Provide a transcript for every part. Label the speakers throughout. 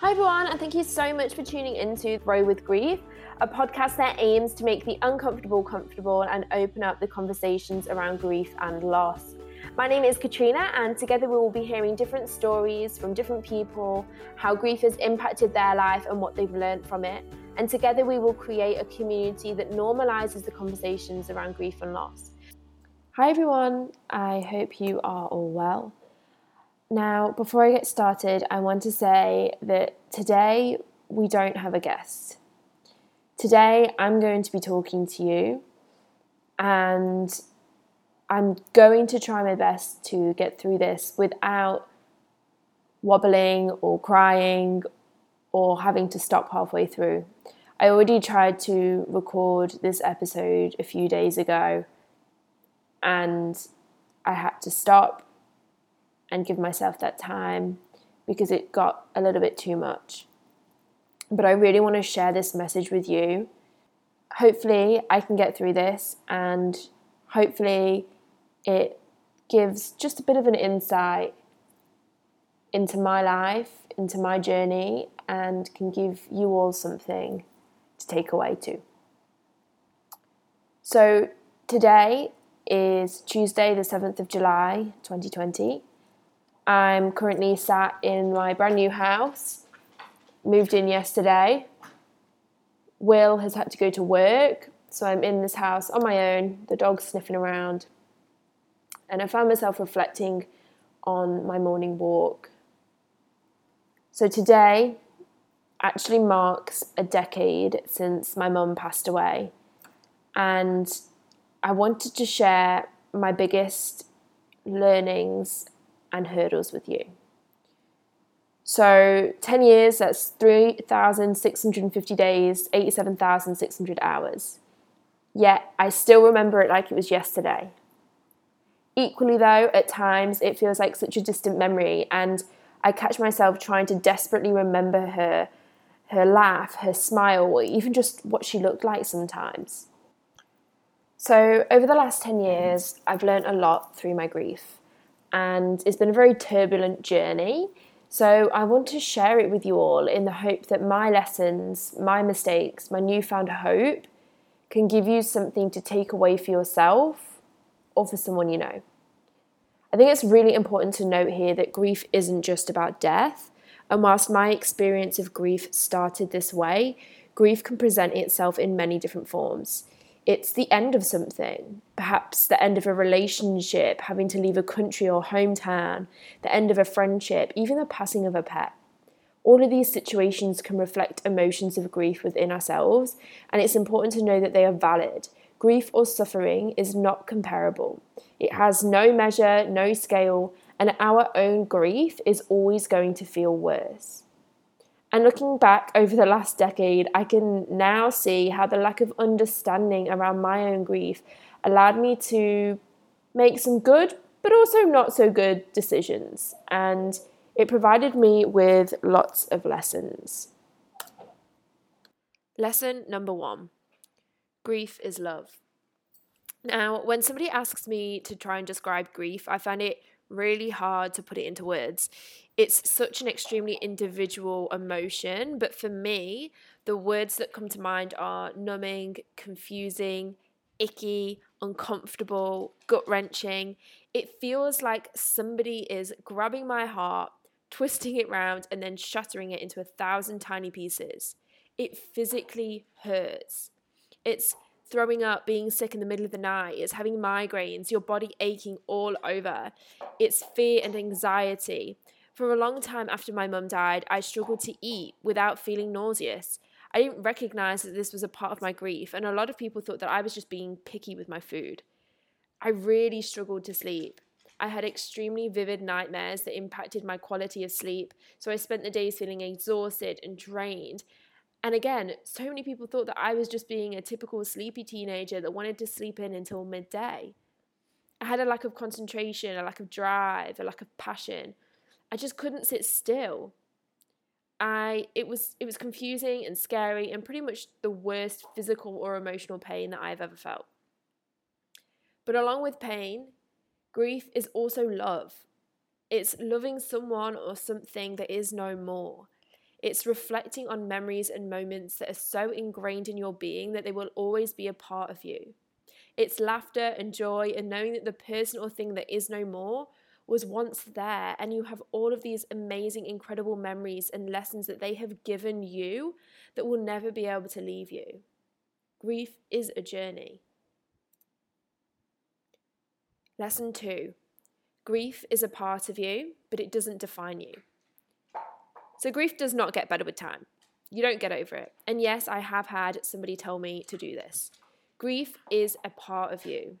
Speaker 1: Hi, everyone, and thank you so much for tuning into Grow with Grief, a podcast that aims to make the uncomfortable comfortable and open up the conversations around grief and loss. My name is Katrina, and together we will be hearing different stories from different people, how grief has impacted their life and what they've learned from it. And together we will create a community that normalizes the conversations around grief and loss. Hi, everyone, I hope you are all well. Now, before I get started, I want to say that today we don't have a guest. Today I'm going to be talking to you, and I'm going to try my best to get through this without wobbling or crying or having to stop halfway through. I already tried to record this episode a few days ago, and I had to stop and give myself that time because it got a little bit too much. But I really want to share this message with you. Hopefully, I can get through this, and hopefully, it gives just a bit of an insight into my life, into my journey, and can give you all something to take away too. So, today is Tuesday, the 7th of July, 2020. I'm currently sat in my brand new house, moved in yesterday. Will has had to go to work, so I'm in this house on my own, the dog's sniffing around. And I found myself reflecting on my morning walk. So today actually marks a decade since my mum passed away. And I wanted to share my biggest learnings and hurdles with you. So 10 years, that's 3,650 days, 87,600 hours. Yet I still remember it like it was yesterday. Equally, though, at times it feels like such a distant memory, and I catch myself trying to desperately remember her, her laugh, her smile, or even just what she looked like sometimes. So, over the last 10 years, I've learned a lot through my grief and it's been a very turbulent journey. So I want to share it with you all in the hope that my lessons, my mistakes, my newfound hope can give you something to take away for yourself or for someone you know. I think it's really important to note here that grief isn't just about death. And whilst my experience of grief started this way, grief can present itself in many different forms it's the end of something, perhaps the end of a relationship, having to leave a country or hometown, the end of a friendship, even the passing of a pet. All of these situations can reflect emotions of grief within ourselves, and it's important to know that they are valid. Grief or suffering is not comparable. It has no measure, no scale, and our own grief is always going to feel worse. And looking back over the last decade, I can now see how the lack of understanding around my own grief allowed me to make some good, but also not so good decisions. And it provided me with lots of lessons. Lesson number one grief is love. Now, when somebody asks me to try and describe grief, I find it really hard to put it into words. It's such an extremely individual emotion, but for me, the words that come to mind are numbing, confusing, icky, uncomfortable, gut wrenching. It feels like somebody is grabbing my heart, twisting it round, and then shattering it into a thousand tiny pieces. It physically hurts. It's throwing up, being sick in the middle of the night, it's having migraines, your body aching all over, it's fear and anxiety. For a long time after my mum died, I struggled to eat without feeling nauseous. I didn't recognize that this was a part of my grief, and a lot of people thought that I was just being picky with my food. I really struggled to sleep. I had extremely vivid nightmares that impacted my quality of sleep, so I spent the days feeling exhausted and drained, and again, so many people thought that I was just being a typical sleepy teenager that wanted to sleep in until midday. I had a lack of concentration, a lack of drive, a lack of passion. I just couldn't sit still. I it was it was confusing and scary and pretty much the worst physical or emotional pain that I've ever felt. But along with pain, grief is also love. It's loving someone or something that is no more. It's reflecting on memories and moments that are so ingrained in your being that they will always be a part of you. It's laughter and joy and knowing that the person or thing that is no more was once there, and you have all of these amazing, incredible memories and lessons that they have given you that will never be able to leave you. Grief is a journey. Lesson two grief is a part of you, but it doesn't define you. So, grief does not get better with time. You don't get over it. And yes, I have had somebody tell me to do this. Grief is a part of you.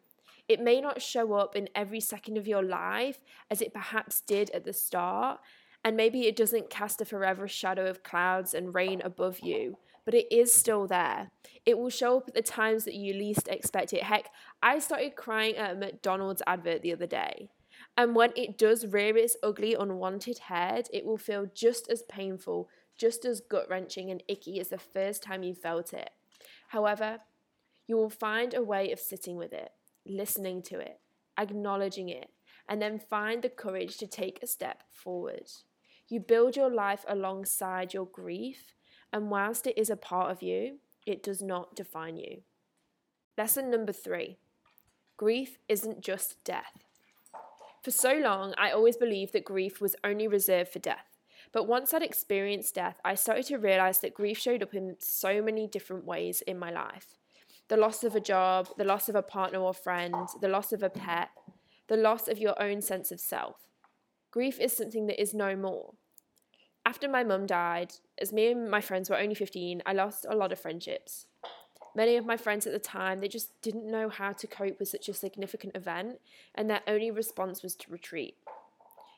Speaker 1: It may not show up in every second of your life as it perhaps did at the start, and maybe it doesn't cast a forever shadow of clouds and rain above you, but it is still there. It will show up at the times that you least expect it. Heck, I started crying at a McDonald's advert the other day. And when it does rear its ugly, unwanted head, it will feel just as painful, just as gut wrenching and icky as the first time you felt it. However, you will find a way of sitting with it, listening to it, acknowledging it, and then find the courage to take a step forward. You build your life alongside your grief, and whilst it is a part of you, it does not define you. Lesson number three grief isn't just death. For so long, I always believed that grief was only reserved for death. But once I'd experienced death, I started to realize that grief showed up in so many different ways in my life the loss of a job, the loss of a partner or friend, the loss of a pet, the loss of your own sense of self. Grief is something that is no more. After my mum died, as me and my friends were only 15, I lost a lot of friendships. Many of my friends at the time, they just didn't know how to cope with such a significant event, and their only response was to retreat.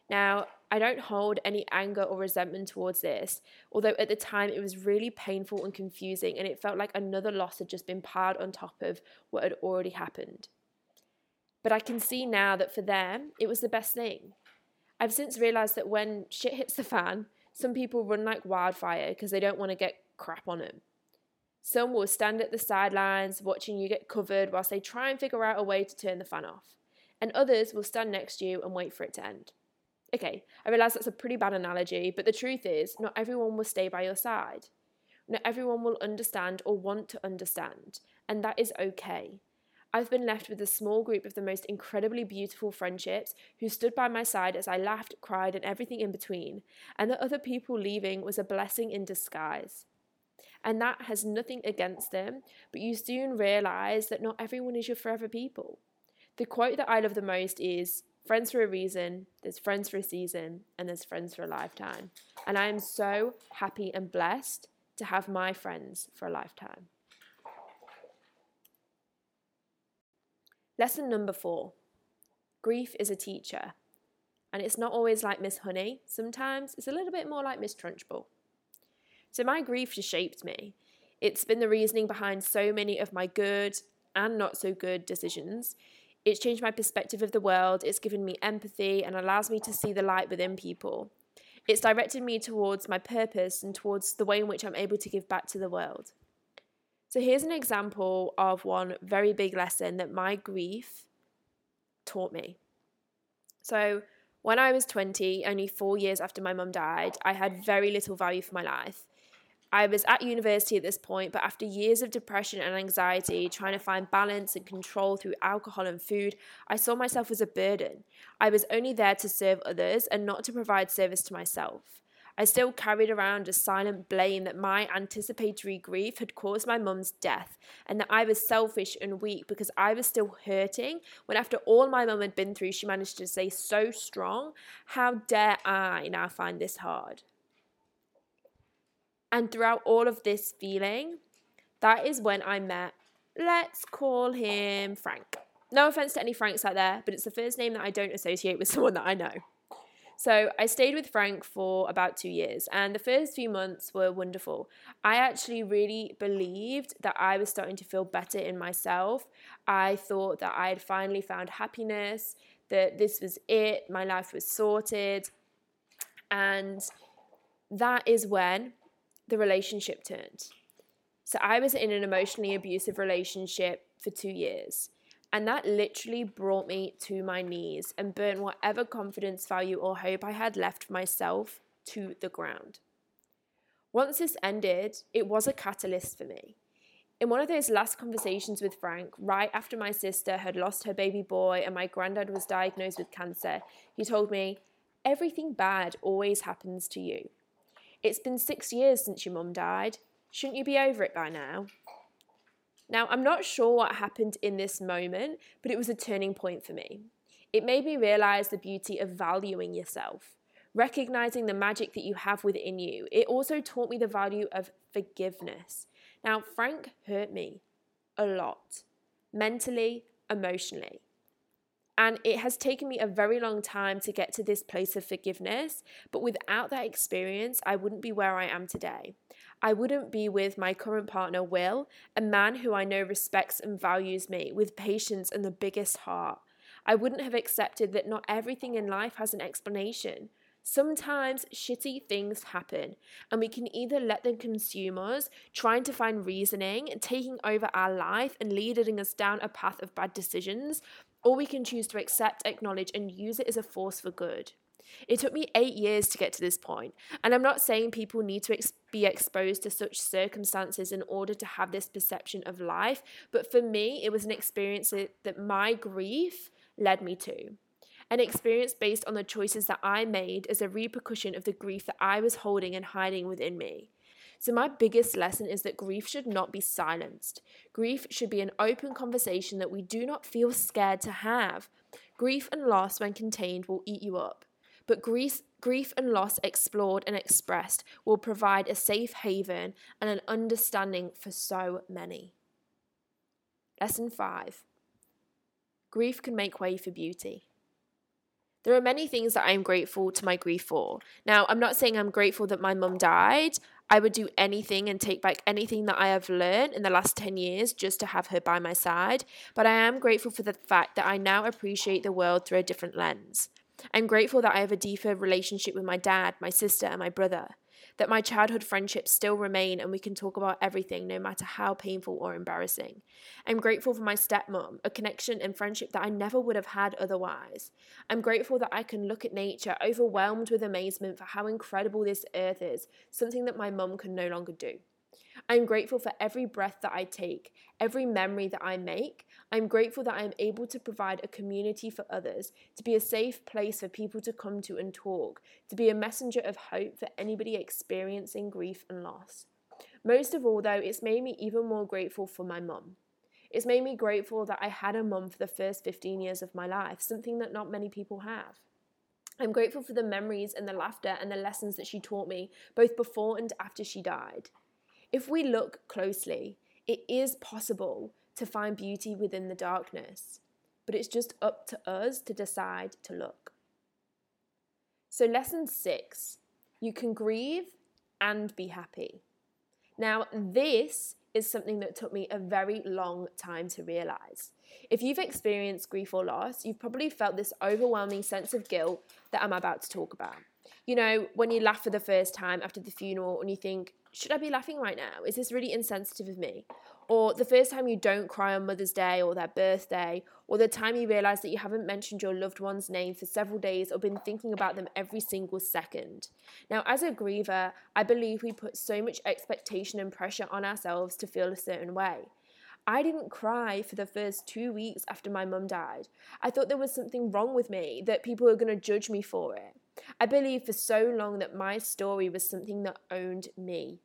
Speaker 1: Now, I don't hold any anger or resentment towards this, although at the time it was really painful and confusing, and it felt like another loss had just been piled on top of what had already happened. But I can see now that for them, it was the best thing. I've since realised that when shit hits the fan, some people run like wildfire because they don't want to get crap on them. Some will stand at the sidelines watching you get covered whilst they try and figure out a way to turn the fan off. And others will stand next to you and wait for it to end. Okay, I realise that's a pretty bad analogy, but the truth is, not everyone will stay by your side. Not everyone will understand or want to understand, and that is okay. I've been left with a small group of the most incredibly beautiful friendships who stood by my side as I laughed, cried, and everything in between, and the other people leaving was a blessing in disguise. And that has nothing against them, but you soon realize that not everyone is your forever people. The quote that I love the most is Friends for a reason, there's friends for a season, and there's friends for a lifetime. And I am so happy and blessed to have my friends for a lifetime. Lesson number four grief is a teacher. And it's not always like Miss Honey, sometimes it's a little bit more like Miss Trunchbull. So my grief has shaped me. It's been the reasoning behind so many of my good and not so good decisions. It's changed my perspective of the world, it's given me empathy, and allows me to see the light within people. It's directed me towards my purpose and towards the way in which I'm able to give back to the world. So here's an example of one very big lesson that my grief taught me. So, when I was 20, only four years after my mum died, I had very little value for my life. I was at university at this point, but after years of depression and anxiety, trying to find balance and control through alcohol and food, I saw myself as a burden. I was only there to serve others and not to provide service to myself. I still carried around a silent blame that my anticipatory grief had caused my mum's death and that I was selfish and weak because I was still hurting when, after all my mum had been through, she managed to stay so strong. How dare I now find this hard? And throughout all of this feeling, that is when I met, let's call him Frank. No offense to any Franks out there, but it's the first name that I don't associate with someone that I know. So I stayed with Frank for about two years, and the first few months were wonderful. I actually really believed that I was starting to feel better in myself. I thought that I had finally found happiness, that this was it, my life was sorted. And that is when the relationship turned. So I was in an emotionally abusive relationship for two years. And that literally brought me to my knees and burnt whatever confidence, value, or hope I had left for myself to the ground. Once this ended, it was a catalyst for me. In one of those last conversations with Frank, right after my sister had lost her baby boy and my granddad was diagnosed with cancer, he told me, Everything bad always happens to you. It's been six years since your mum died. Shouldn't you be over it by now? Now, I'm not sure what happened in this moment, but it was a turning point for me. It made me realize the beauty of valuing yourself, recognizing the magic that you have within you. It also taught me the value of forgiveness. Now, Frank hurt me a lot, mentally, emotionally. And it has taken me a very long time to get to this place of forgiveness. But without that experience, I wouldn't be where I am today. I wouldn't be with my current partner, Will, a man who I know respects and values me with patience and the biggest heart. I wouldn't have accepted that not everything in life has an explanation. Sometimes shitty things happen, and we can either let them consume us, trying to find reasoning, taking over our life and leading us down a path of bad decisions, or we can choose to accept, acknowledge, and use it as a force for good. It took me eight years to get to this point, and I'm not saying people need to ex- be exposed to such circumstances in order to have this perception of life, but for me, it was an experience that my grief led me to an experience based on the choices that I made as a repercussion of the grief that I was holding and hiding within me. So, my biggest lesson is that grief should not be silenced. Grief should be an open conversation that we do not feel scared to have. Grief and loss, when contained, will eat you up. But grief, grief and loss explored and expressed will provide a safe haven and an understanding for so many. Lesson 5 Grief can make way for beauty. There are many things that I am grateful to my grief for. Now, I'm not saying I'm grateful that my mum died. I would do anything and take back anything that I have learned in the last 10 years just to have her by my side. But I am grateful for the fact that I now appreciate the world through a different lens. I'm grateful that I have a deeper relationship with my dad, my sister, and my brother that my childhood friendships still remain and we can talk about everything, no matter how painful or embarrassing. I'm grateful for my stepmom, a connection and friendship that I never would have had otherwise. I'm grateful that I can look at nature, overwhelmed with amazement for how incredible this earth is, something that my mum can no longer do. I'm grateful for every breath that I take, every memory that I make. I'm grateful that I am able to provide a community for others, to be a safe place for people to come to and talk, to be a messenger of hope for anybody experiencing grief and loss. Most of all, though, it's made me even more grateful for my mum. It's made me grateful that I had a mum for the first 15 years of my life, something that not many people have. I'm grateful for the memories and the laughter and the lessons that she taught me, both before and after she died. If we look closely, it is possible to find beauty within the darkness, but it's just up to us to decide to look. So, lesson six you can grieve and be happy. Now, this is something that took me a very long time to realize. If you've experienced grief or loss, you've probably felt this overwhelming sense of guilt that I'm about to talk about. You know, when you laugh for the first time after the funeral and you think, should I be laughing right now? Is this really insensitive of me? Or the first time you don't cry on Mother's Day or their birthday, or the time you realize that you haven't mentioned your loved one's name for several days or been thinking about them every single second. Now, as a griever, I believe we put so much expectation and pressure on ourselves to feel a certain way. I didn't cry for the first two weeks after my mum died. I thought there was something wrong with me, that people were going to judge me for it. I believed for so long that my story was something that owned me.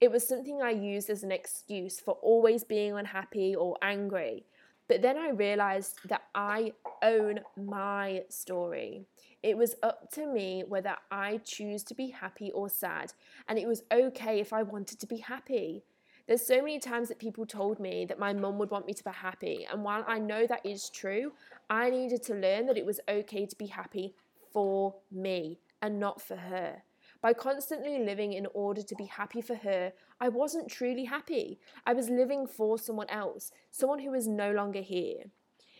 Speaker 1: It was something I used as an excuse for always being unhappy or angry. But then I realized that I own my story. It was up to me whether I choose to be happy or sad, and it was okay if I wanted to be happy. There's so many times that people told me that my mum would want me to be happy, and while I know that is true, I needed to learn that it was okay to be happy for me and not for her. By constantly living in order to be happy for her, I wasn't truly happy. I was living for someone else, someone who is no longer here.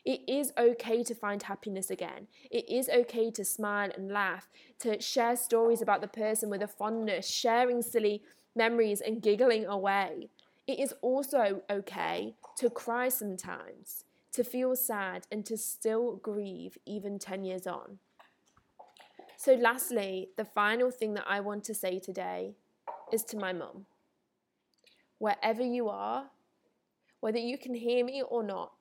Speaker 1: It is okay to find happiness again. It is okay to smile and laugh, to share stories about the person with a fondness, sharing silly memories and giggling away. It is also okay to cry sometimes, to feel sad, and to still grieve even 10 years on. So, lastly, the final thing that I want to say today is to my mum. Wherever you are, whether you can hear me or not,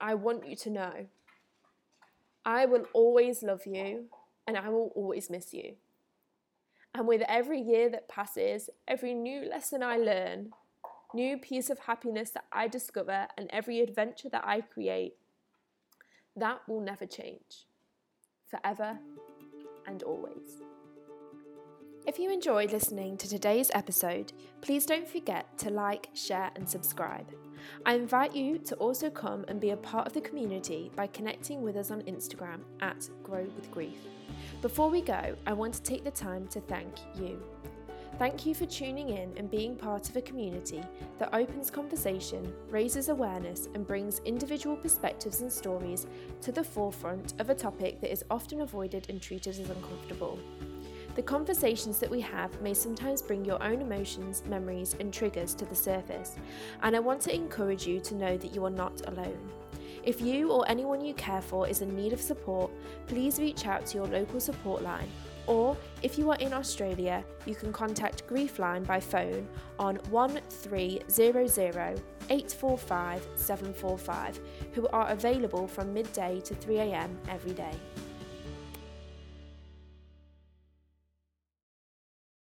Speaker 1: I want you to know I will always love you and I will always miss you. And with every year that passes, every new lesson I learn, new piece of happiness that I discover, and every adventure that I create, that will never change. Forever and always. If you enjoyed listening to today's episode, please don't forget to like, share, and subscribe. I invite you to also come and be a part of the community by connecting with us on Instagram at Grow with Grief. Before we go, I want to take the time to thank you. Thank you for tuning in and being part of a community that opens conversation, raises awareness, and brings individual perspectives and stories to the forefront of a topic that is often avoided and treated as uncomfortable. The conversations that we have may sometimes bring your own emotions, memories, and triggers to the surface, and I want to encourage you to know that you are not alone. If you or anyone you care for is in need of support, please reach out to your local support line. Or if you are in Australia, you can contact Griefline by phone on 1300 845 745, who are available from midday to 3am every day.